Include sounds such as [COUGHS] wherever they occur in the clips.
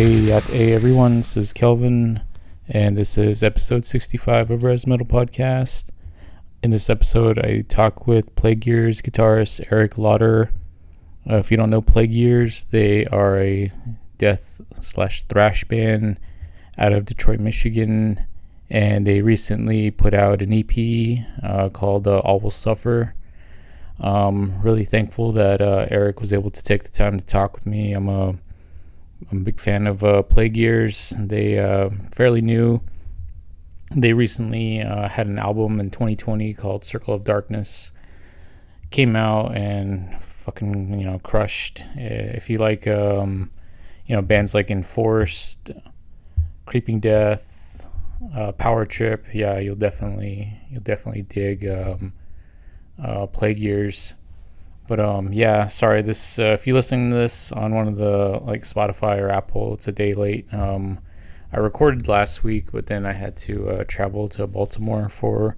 Hey, hey everyone, this is Kelvin, and this is episode 65 of Res Metal Podcast. In this episode, I talk with Plague Years guitarist Eric Lauder. Uh, if you don't know Plague Years, they are a death slash thrash band out of Detroit, Michigan, and they recently put out an EP uh, called uh, All Will Suffer. Um, really thankful that uh, Eric was able to take the time to talk with me. I'm a I'm a big fan of uh, Plague Years. They uh, fairly new. They recently uh, had an album in 2020 called Circle of Darkness. Came out and fucking you know crushed. If you like um, you know bands like Enforced, Creeping Death, uh, Power Trip, yeah, you'll definitely you'll definitely dig um, uh, Plague Years. But um, yeah, sorry. This uh, if you listen to this on one of the like Spotify or Apple, it's a day late. Um, I recorded last week, but then I had to uh, travel to Baltimore for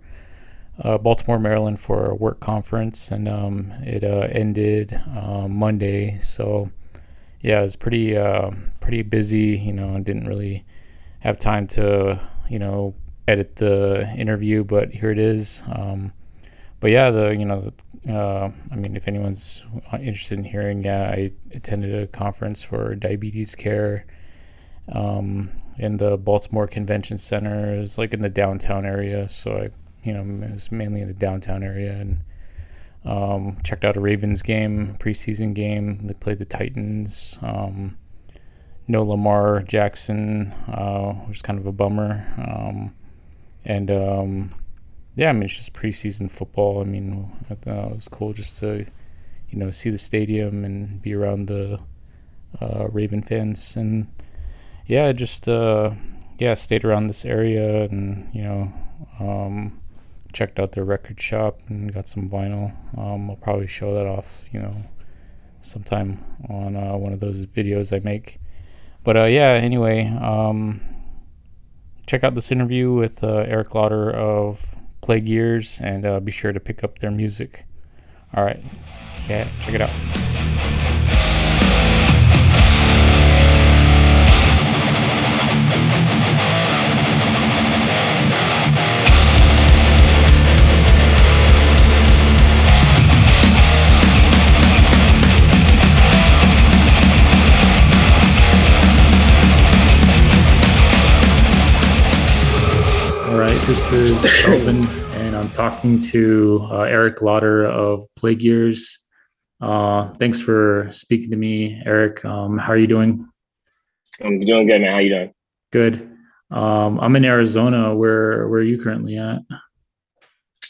uh, Baltimore, Maryland for a work conference, and um, it uh, ended um, Monday. So yeah, it was pretty uh, pretty busy. You know, I didn't really have time to you know edit the interview, but here it is. Um, but yeah, the you know, uh, I mean, if anyone's interested in hearing, yeah, I attended a conference for diabetes care um, in the Baltimore Convention Center. Was like in the downtown area, so I, you know, it was mainly in the downtown area and. Um, checked out a Ravens game, preseason game. They played the Titans. Um, no Lamar Jackson, uh, which is kind of a bummer. Um, and um, yeah, I mean, it's just preseason football. I mean, it was cool just to, you know, see the stadium and be around the uh, Raven fans. And yeah, just, uh, yeah, stayed around this area and, you know, um, checked out their record shop and got some vinyl. Um, I'll probably show that off, you know, sometime on uh, one of those videos I make. But uh, yeah, anyway, um, check out this interview with uh, Eric Lauder of Plague Years and uh, be sure to pick up their music. All right, yeah, check it out. Is Kelvin, [LAUGHS] and I'm talking to uh, Eric Lauder of Plague Years. Uh, thanks for speaking to me, Eric. Um, how are you doing? I'm doing good, man. How you doing? Good. Um, I'm in Arizona. Where where are you currently at?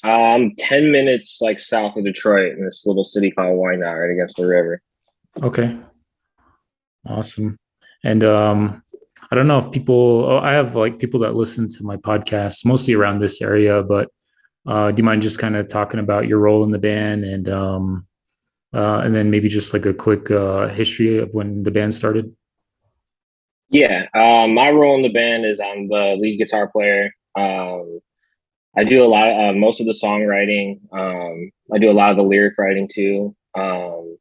Um, ten minutes like south of Detroit in this little city called Wyandotte, right against the river. Okay. Awesome. And um, I don't know if people, oh, I have like people that listen to my podcast mostly around this area, but uh, do you mind just kind of talking about your role in the band and, um, uh, and then maybe just like a quick uh, history of when the band started? Yeah. Um, my role in the band is I'm the lead guitar player. Um, I do a lot, uh, most of the songwriting. Um, I do a lot of the lyric writing too. Um,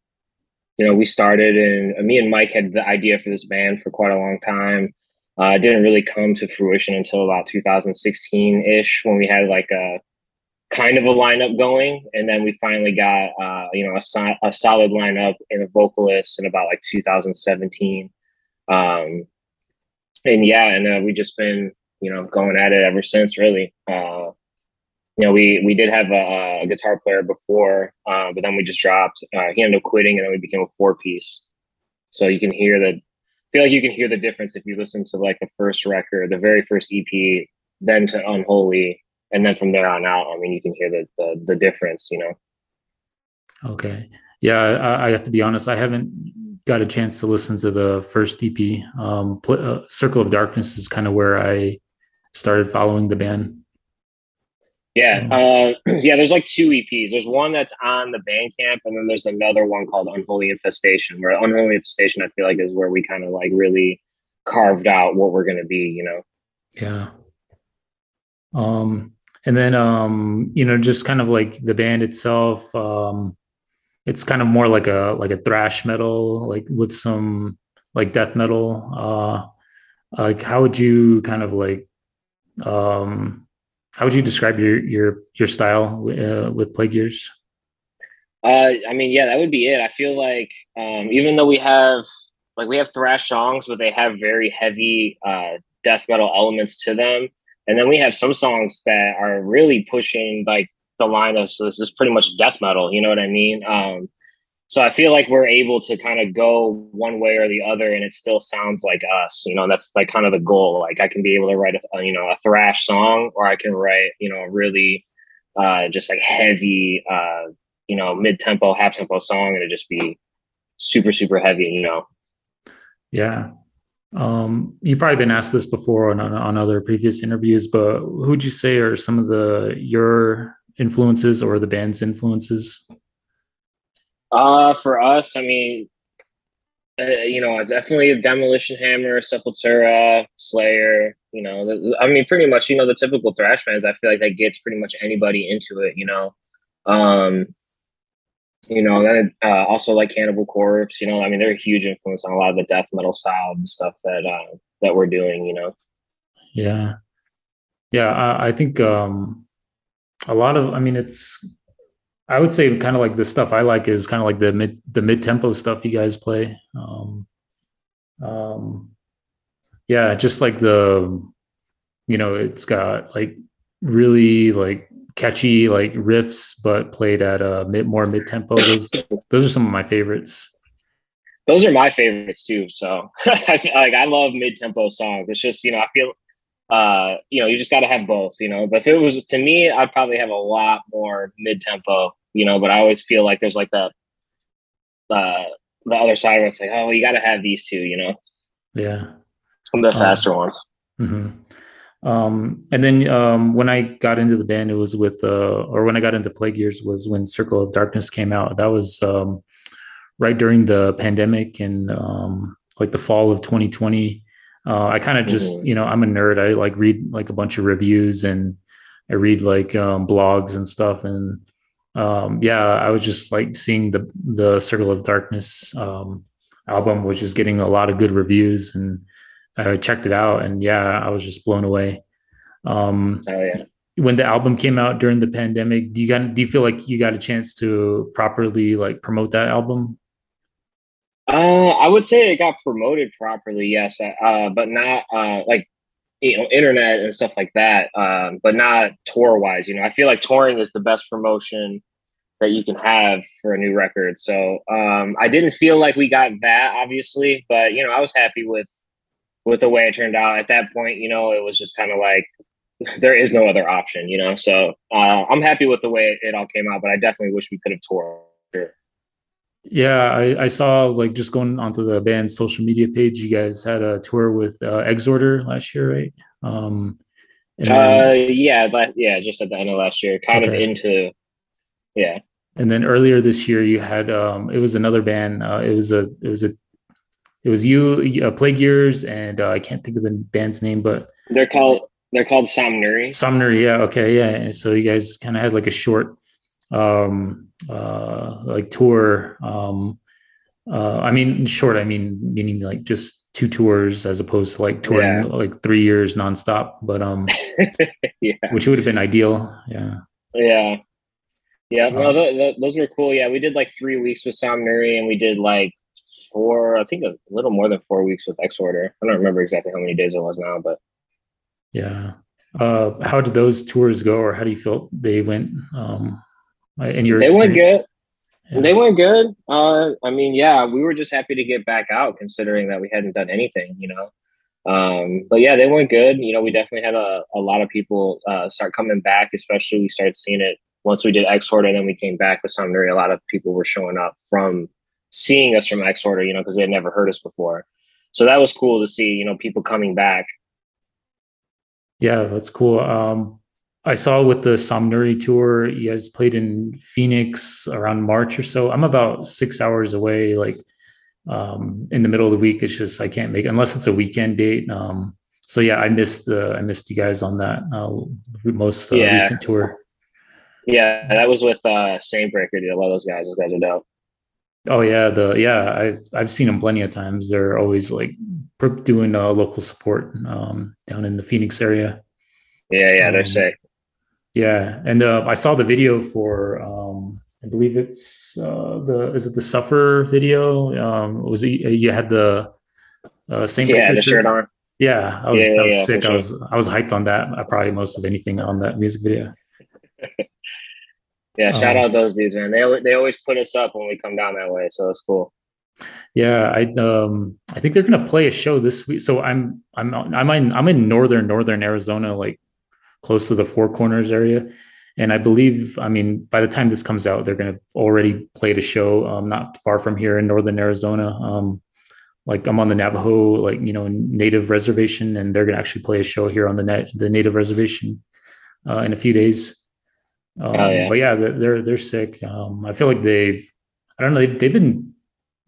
you know, we started and me and Mike had the idea for this band for quite a long time. Uh, it didn't really come to fruition until about 2016 ish when we had like a kind of a lineup going, and then we finally got uh, you know a, a solid lineup and a vocalist in about like 2017. Um, and yeah, and uh, we just been you know going at it ever since. Really, uh, you know, we we did have a, a guitar player before, uh, but then we just dropped. Uh, he ended up quitting, and then we became a four piece. So you can hear the feel like you can hear the difference if you listen to like the first record, the very first EP, then to Unholy, and then from there on out. I mean, you can hear the the, the difference, you know. Okay, yeah, I, I, have to be honest. I haven't got a chance to listen to the first EP. Um, uh, Circle of Darkness is kind of where I started following the band. Yeah, uh, [CLEARS THROAT] yeah. There's like two EPs. There's one that's on the Bandcamp, and then there's another one called Unholy Infestation. Where Unholy Infestation, I feel like, is where we kind of like really carved out what we're gonna be. You know. Yeah. Um, and then um, you know, just kind of like the band itself. Um, it's kind of more like a like a thrash metal, like with some like death metal. Uh, like how would you kind of like um how would you describe your your your style uh, with Plague Years? Uh, I mean, yeah, that would be it. I feel like um, even though we have like we have thrash songs, but they have very heavy uh, death metal elements to them, and then we have some songs that are really pushing like the line of so this is pretty much death metal. You know what I mean? Um, so I feel like we're able to kind of go one way or the other, and it still sounds like us. You know, that's like kind of the goal. Like I can be able to write a you know a thrash song, or I can write you know really uh, just like heavy, uh, you know, mid tempo, half tempo song, and it just be super super heavy. You know. Yeah. Um, you've probably been asked this before on, on other previous interviews, but who would you say are some of the your influences or the band's influences? Uh, for us, I mean, uh, you know, definitely Demolition Hammer, Sepultura, Slayer. You know, the, I mean, pretty much, you know, the typical thrash bands. I feel like that gets pretty much anybody into it. You know, um, you know, then uh, also like Cannibal Corpse. You know, I mean, they're a huge influence on a lot of the death metal style and stuff that uh, that we're doing. You know. Yeah, yeah. I, I think um, a lot of. I mean, it's I would say kind of like the stuff I like is kind of like the mid the mid tempo stuff you guys play. Um, um, yeah, just like the, you know, it's got like really like catchy like riffs, but played at a mid more mid tempo. Those [COUGHS] those are some of my favorites. Those are my favorites too. So [LAUGHS] I like I love mid tempo songs. It's just you know I feel uh, you know, you just got to have both, you know. But if it was to me, I'd probably have a lot more mid tempo you know, but I always feel like there's like that uh the other side where it's like, oh, you got to have these two, you know. Yeah. Some of the faster um, ones. Mm-hmm. Um, and then um, when I got into the band, it was with, uh, or when I got into Plague Years was when Circle of Darkness came out. That was um, right during the pandemic and um, like the fall of 2020. Uh, I kind of just, mm-hmm. you know, I'm a nerd. I like read like a bunch of reviews and I read like um, blogs and stuff. And um, yeah, I was just like seeing the the Circle of Darkness um, album was just getting a lot of good reviews, and I checked it out, and yeah, I was just blown away. Um, oh yeah. When the album came out during the pandemic, do you got do you feel like you got a chance to properly like promote that album? Uh, I would say it got promoted properly, yes, uh, but not uh, like you know internet and stuff like that um, but not tour wise you know i feel like touring is the best promotion that you can have for a new record so um, i didn't feel like we got that obviously but you know i was happy with with the way it turned out. At that point you know it was just kind of like [LAUGHS] there is no other option you know so uh, i'm happy with the way it, it all came out but i definitely wish we could have toured yeah, I, I, saw like just going onto the band's social media page, you guys had a tour with uh, Exhorder last year, right? Um, then, uh, yeah, but yeah, just at the end of last year, kind okay. of into, yeah. And then earlier this year, you had um, it was another band. Uh, it was a it was a it was you, uh, Plague Years, and uh, I can't think of the band's name, but they're called they're called Somnuri. Somnuri, yeah, okay, yeah. And so you guys kind of had like a short um uh, like tour. Um, uh, I mean, short. I mean, meaning like just two tours as opposed to like touring yeah. like three years nonstop. But um, [LAUGHS] yeah, which would have been ideal. Yeah. Yeah. Yeah. Um, no, th- th- those were cool. Yeah, we did like three weeks with Somnuri, and we did like four. I think a little more than four weeks with Exhorder. I don't remember exactly how many days it was now, but yeah. Uh, how did those tours go, or how do you feel they went? Um, in your they experience? went good. Yeah. They went good. Uh, I mean, yeah, we were just happy to get back out, considering that we hadn't done anything, you know. Um, but yeah, they went good. You know, we definitely had a, a lot of people uh, start coming back, especially we started seeing it once we did Exhorder and then we came back with Somnuri. A lot of people were showing up from seeing us from Exhorder, you know, because they had never heard us before. So that was cool to see, you know, people coming back. Yeah, that's cool. Um, I saw with the Somnuri tour, you guys played in Phoenix around March or so. I'm about six hours away, like um, in the middle of the week. It's just I can't make it unless it's a weekend date. Um, so yeah, I missed the I missed you guys on that uh, most uh, yeah. recent tour. Yeah, that was with uh, Saintbreaker. Dude, I love those guys. Those guys are dope. Oh yeah, the yeah I've I've seen them plenty of times. They're always like doing uh, local support um, down in the Phoenix area. Yeah, yeah, they're um, sick. Yeah, and uh, I saw the video for um, I believe it's uh, the is it the Suffer video? Um, was it you had the uh, same yeah the shirt on? Yeah, I was, yeah, I was yeah, sick. I was I was hyped on that. I probably most of anything on that music video. [LAUGHS] yeah, shout um, out those dudes, man. They they always put us up when we come down that way, so it's cool. Yeah, I um I think they're gonna play a show this week. So I'm I'm I'm in I'm in northern northern Arizona, like close to the Four Corners area, and I believe I mean by the time this comes out, they're gonna already play the show um, not far from here in northern Arizona. Um, like I'm on the Navajo like you know native reservation, and they're gonna actually play a show here on the net the native reservation uh, in a few days. Um, oh, yeah. But yeah, they're they're sick. Um, I feel like they've I don't know they've, they've been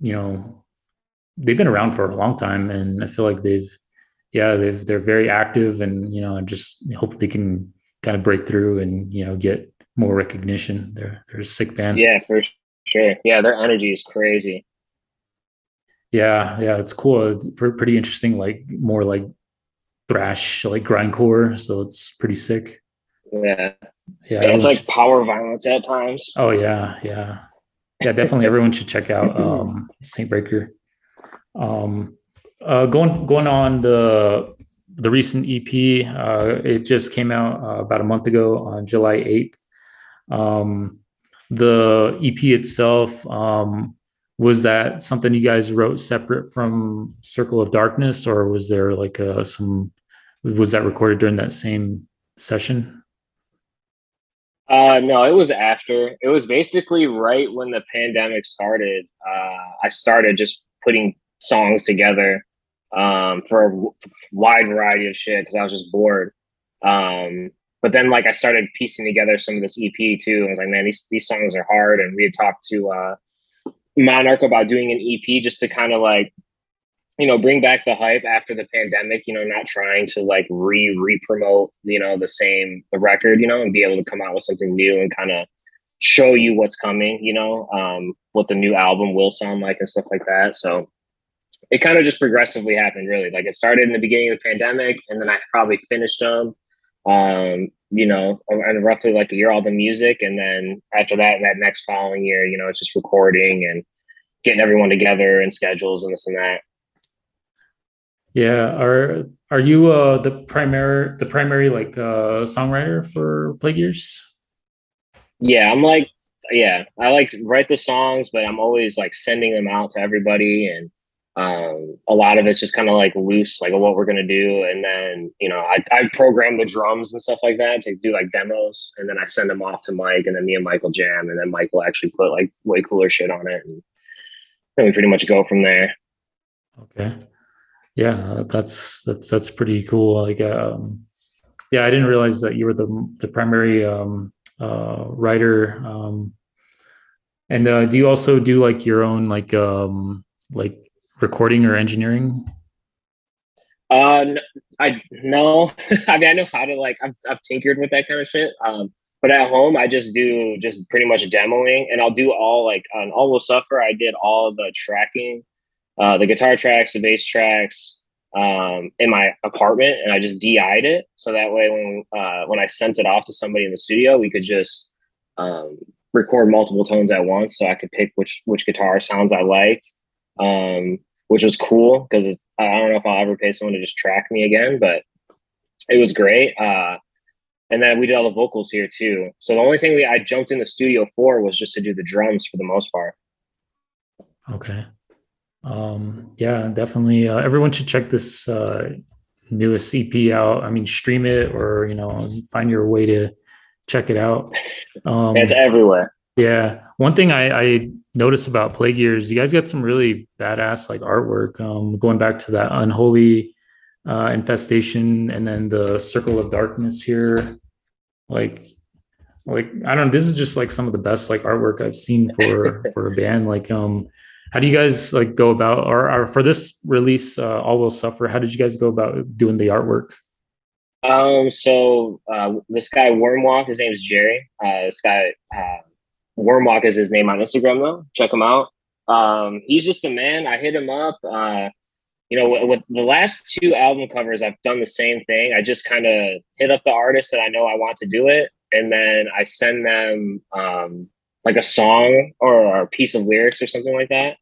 you know, they've been around for a long time, and I feel like they've, yeah, they've they're very active, and you know, I just hope they can kind of break through and you know get more recognition. They're they're a sick band. Yeah, for sure. Yeah, their energy is crazy. Yeah, yeah, it's cool. It's pretty interesting. Like more like thrash, like grindcore. So it's pretty sick. Yeah, yeah. yeah it's like power violence at times. Oh yeah, yeah yeah, definitely everyone should check out [LAUGHS] um, Saintbreaker. Um, uh, going going on the the recent EP, uh, it just came out uh, about a month ago on July eighth. Um, the EP itself um, was that something you guys wrote separate from Circle of Darkness, or was there like a, uh, some was that recorded during that same session? Uh, no, it was after. It was basically right when the pandemic started. Uh, I started just putting songs together um, for a wide variety of shit because I was just bored. Um, but then, like, I started piecing together some of this EP too. I was like, man, these these songs are hard. And we had talked to uh, MNRK about doing an EP just to kind of like you know bring back the hype after the pandemic you know not trying to like re re promote you know the same the record you know and be able to come out with something new and kind of show you what's coming you know um what the new album will sound like and stuff like that so it kind of just progressively happened really like it started in the beginning of the pandemic and then i probably finished them um you know and roughly like a year all the music and then after that that next following year you know it's just recording and getting everyone together and schedules and this and that yeah, are are you uh the primary the primary like uh songwriter for Plague Years? Yeah, I'm like yeah, I like write the songs, but I'm always like sending them out to everybody and um a lot of it's just kind of like loose like what we're gonna do and then you know I, I program the drums and stuff like that to do like demos and then i send them off to mike and then me and michael jam and then Michael actually put like way cooler shit on it and then we pretty much go from there okay yeah, that's that's that's pretty cool. Like, um, yeah, I didn't realize that you were the the primary um, uh, writer. Um, and uh, do you also do like your own like um, like recording or engineering? Uh, I no. [LAUGHS] I mean, I know how to like. I've I've tinkered with that kind of shit. Um, but at home, I just do just pretty much demoing, and I'll do all like on All Will Suffer. I did all the tracking uh, the guitar tracks, the bass tracks um, in my apartment, and I just DI'd it so that way when uh, when I sent it off to somebody in the studio, we could just um, record multiple tones at once, so I could pick which which guitar sounds I liked, um, which was cool because I don't know if I'll ever pay someone to just track me again, but it was great. Uh, and then we did all the vocals here too. So the only thing we I jumped in the studio for was just to do the drums for the most part. Okay um, yeah, definitely. Uh, everyone should check this uh, newest EP out. I mean, stream it or you know, find your way to check it out. Um, it's everywhere. Yeah, one thing I, I noticed about Plague Years, you guys got some really badass like artwork. Um, going back to that unholy uh, infestation, and then the Circle of Darkness here, like like I don't know. This is just like some of the best like artwork I've seen for [LAUGHS] for a band. Like um how do you guys like go about or, or for this release uh, all will suffer how did you guys go about doing the artwork um so uh, this guy wormwalk his name is jerry uh, this guy uh, wormwalk is his name on instagram though check him out Um, he's just a man. I hit him up. Uh, you know, with, with the last two album covers, I've done the same thing. I just kind of hit up the artist that I know I want to do it, and then I send them um, like a song or a piece of lyrics or something like that.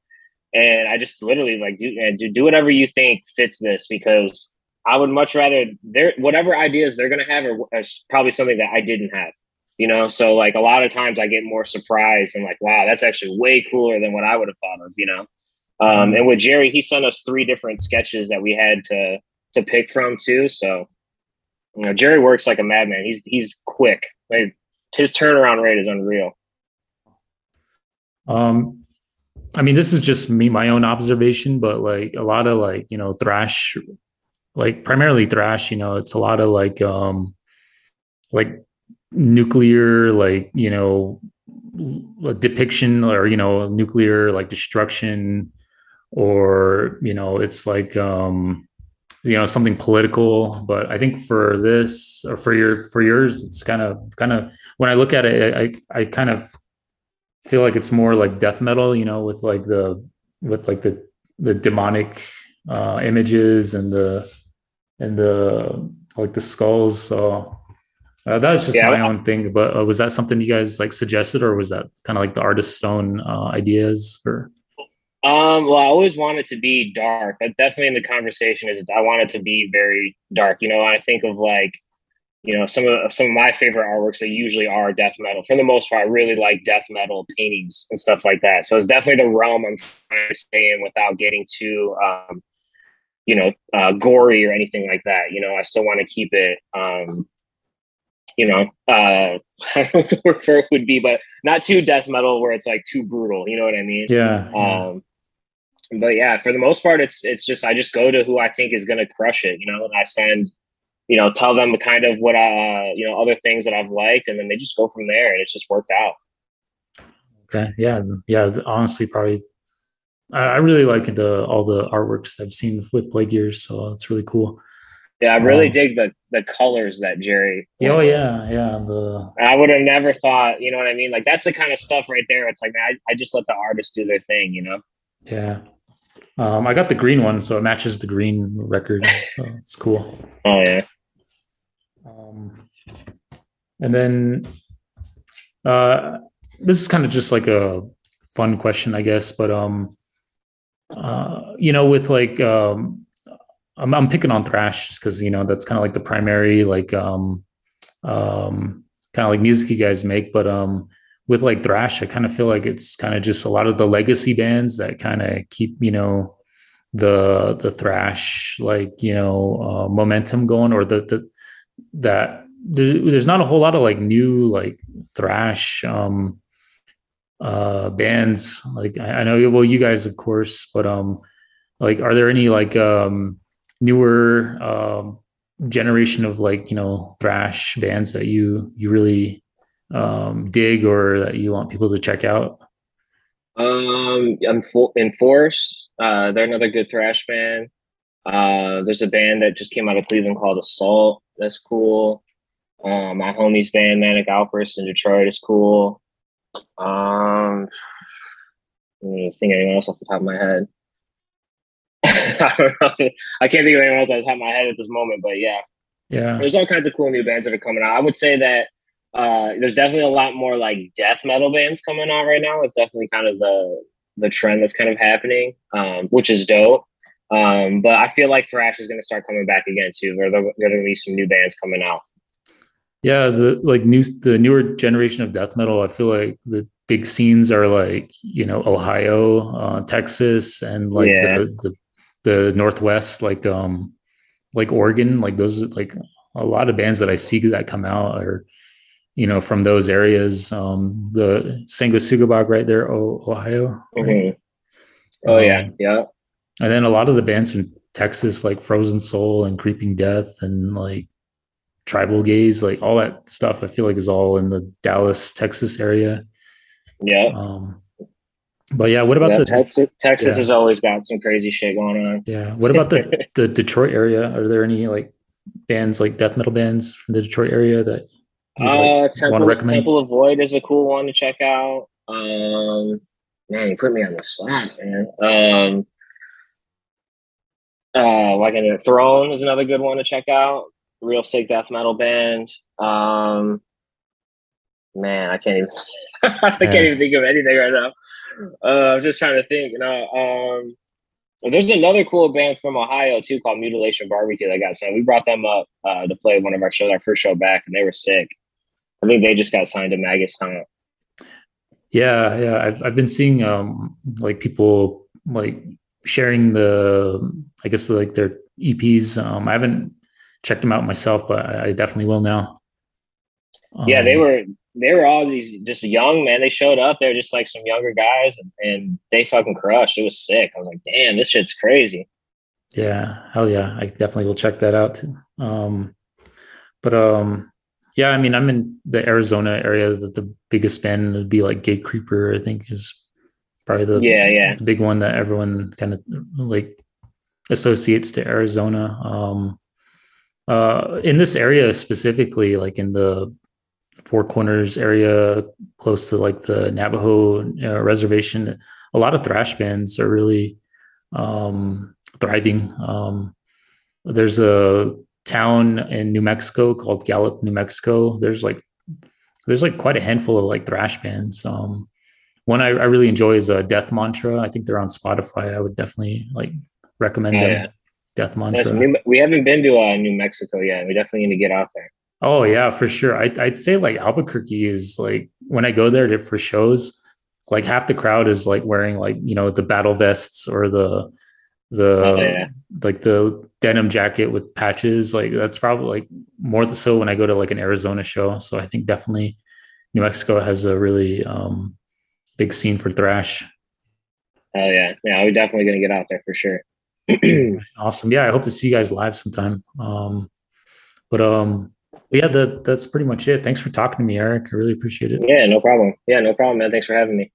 And I just literally like do do do whatever you think fits this because I would much rather their whatever ideas they're gonna have are, are probably something that I didn't have you know? So like a lot of times i get more surprised and like wow that's actually way cooler than what i would have thought of you know? Um, mm-hmm. and with jerry he sent us three different sketches that we had to to pick from too so you know jerry works like a madman. He's he's quick. Like his turnaround rate is unreal. Um i mean this is just me my own observation but like a lot of like you know thrash like primarily thrash you know it's a lot of like um like nuclear like you know depiction or you know nuclear like destruction or you know it's like um you know something political. But i think for this or for your for yours it's kind of kind of when i look at it i i kind of feel like it's more like death metal you know with like the with like the the demonic uh images and the and the like the skulls. So uh, that was just yeah, my own thing, but uh, was that something you guys like suggested, or was that kind of like the artist's own uh, ideas? Or um, well, I always wanted to be dark, but definitely in the conversation is I wanted to be very dark. You know, I think of like, you know, some of some of my favorite artworks they usually are death metal. For the most part, I really like death metal paintings and stuff like that. So it's definitely the realm I'm trying to stay in without getting too, um, you know, uh, gory or anything like that. You know, I still want to keep it. Um, you know, uh, [LAUGHS] I don't know what the word for it would be, but not too death metal where it's like too brutal. You know what I mean? Yeah. Um, but yeah, for the most part, it's it's just I just go to who I think is going to crush it. You know, and I send, you know, tell them kind of what I, you know, other things that I've liked, and then they just go from there, and it's just worked out. Okay. Yeah. Yeah. Honestly, probably. I, really like the all the artworks I've seen with Plague Years, so it's really cool. Yeah, I really um, dig the the colors that Jerry. Oh yeah, yeah. The I would have never thought, you know what I mean? Like that's the kind of stuff right there. It's like, man, I, I just let the artists do their thing, you know. Yeah. Um, I got the green one, so it matches the green record. So it's cool. [LAUGHS] Oh yeah. Um, and then uh, this is kind of just like a fun question, I guess, but um, uh, you know, with like um, I'm, I'm picking on thrash just because you know that's kind of like the primary like um um kind of like music you guys make but um with like thrash i kind of feel like it's kind of just a lot of the legacy bands that kind of keep you know the the thrash like you know uh, momentum going or the the that there's, there's not a whole lot of like new like thrash um uh bands. Like I, I know well you guys of course but um like are there any like um newer um, generation of like you know thrash bands that you you really um, dig or that you want people to check out? Um, I'm full Enforce. Uh, they're another good thrash band. Uh, there's a band that just came out of Cleveland called Assault. That's cool. Um, my homie's band Manic Outburst in Detroit is cool. Um, I think anyone else off the top of my head. I don't know. I can't think of anyone else that's top of my head at this moment, but yeah. Yeah. There's all kinds of cool new bands that are coming out. I would say that uh, there's definitely a lot more like death metal bands coming out right now. It's definitely kind of the the trend that's kind of happening, um, which is dope. Um, but I feel like thrash is going to start coming back again too. There, there are going to be some new bands coming out. Yeah, the like new the newer generation of death metal. I feel like the big scenes are like you know Ohio, uh, Texas, and like yeah. the, the the Northwest, like um, like Oregon, like those like a lot of bands that I see that come out are, you know, from those areas. Um, the Sanguisugabogg right there, Ohio. Right? Mm-hmm. Oh um, yeah, yeah. And then a lot of the bands from Texas, like Frozen Soul and Creeping Death, and like Tribal Gaze, like all that stuff. I feel like is all in the Dallas, Texas area. Yeah. Um, but yeah, what about yeah, the Texas? Texas yeah. has always got some crazy shit going on. Yeah. What about the [LAUGHS] the Detroit area? Are there any like bands like death metal bands from the Detroit area that uh like, Temple, Temple of Void is a cool one to check out. Um, man, you put me on the spot, man. Um, uh, like in Throne is another good one to check out. Real sick death metal band. Um, man, I can't even. [LAUGHS] I can't even think of anything right now. Uh, I'm just trying to think. You know, um, there's another cool band from Ohio too called Mutilation Barbecue that got signed. We brought them up uh, to play one of our shows, our first show back, and they were sick. I think they just got signed to Maggot Stomp. Yeah, yeah. I've I've been seeing um like people like sharing the I guess like their EPs. Um, I haven't checked them out myself, but I, I definitely will now. Um, yeah, they um, were they were all these just young man. They showed up. They're just like some younger guys, and, and they fucking crushed. It was sick. I was like, damn, this shit's crazy. Yeah, hell yeah. I definitely will check that out too. Um, but um, yeah, I mean, I'm in the Arizona area. That the biggest band would be like Gatecreeper. I think is probably the yeah yeah the big one that everyone kind of like associates to Arizona. Um, uh, in this area specifically, like in the Four Corners area, close to like the Navajo uh, reservation, a lot of thrash bands are really um, thriving. Um, there's a town in New Mexico called Gallup, New Mexico. There's like there's like quite a handful of like thrash bands. Um, one I, I really enjoy is uh, Death Mantra. I think they're on Spotify. I would definitely like recommend oh, them. Yeah. Death Mantra. New, we haven't been to uh, New Mexico yet. We definitely need to get out there. Oh yeah, for sure. I, I'd say like Albuquerque is like when I go there to, for shows, like half the crowd is like wearing like you know the battle vests or the the oh, yeah. like the denim jacket with patches. Like that's probably like more so when I go to like an Arizona show. So I think definitely New Mexico has a really um, big scene for thrash. Oh yeah, yeah, we're definitely gonna get out there for sure. [CLEARS THROAT] awesome. Yeah, I hope to see you guys live sometime. Um, but um, yeah, that that's pretty much it. Thanks for talking to me, Eric. I really appreciate it. Yeah, no problem. Yeah, no problem, man. Thanks for having me.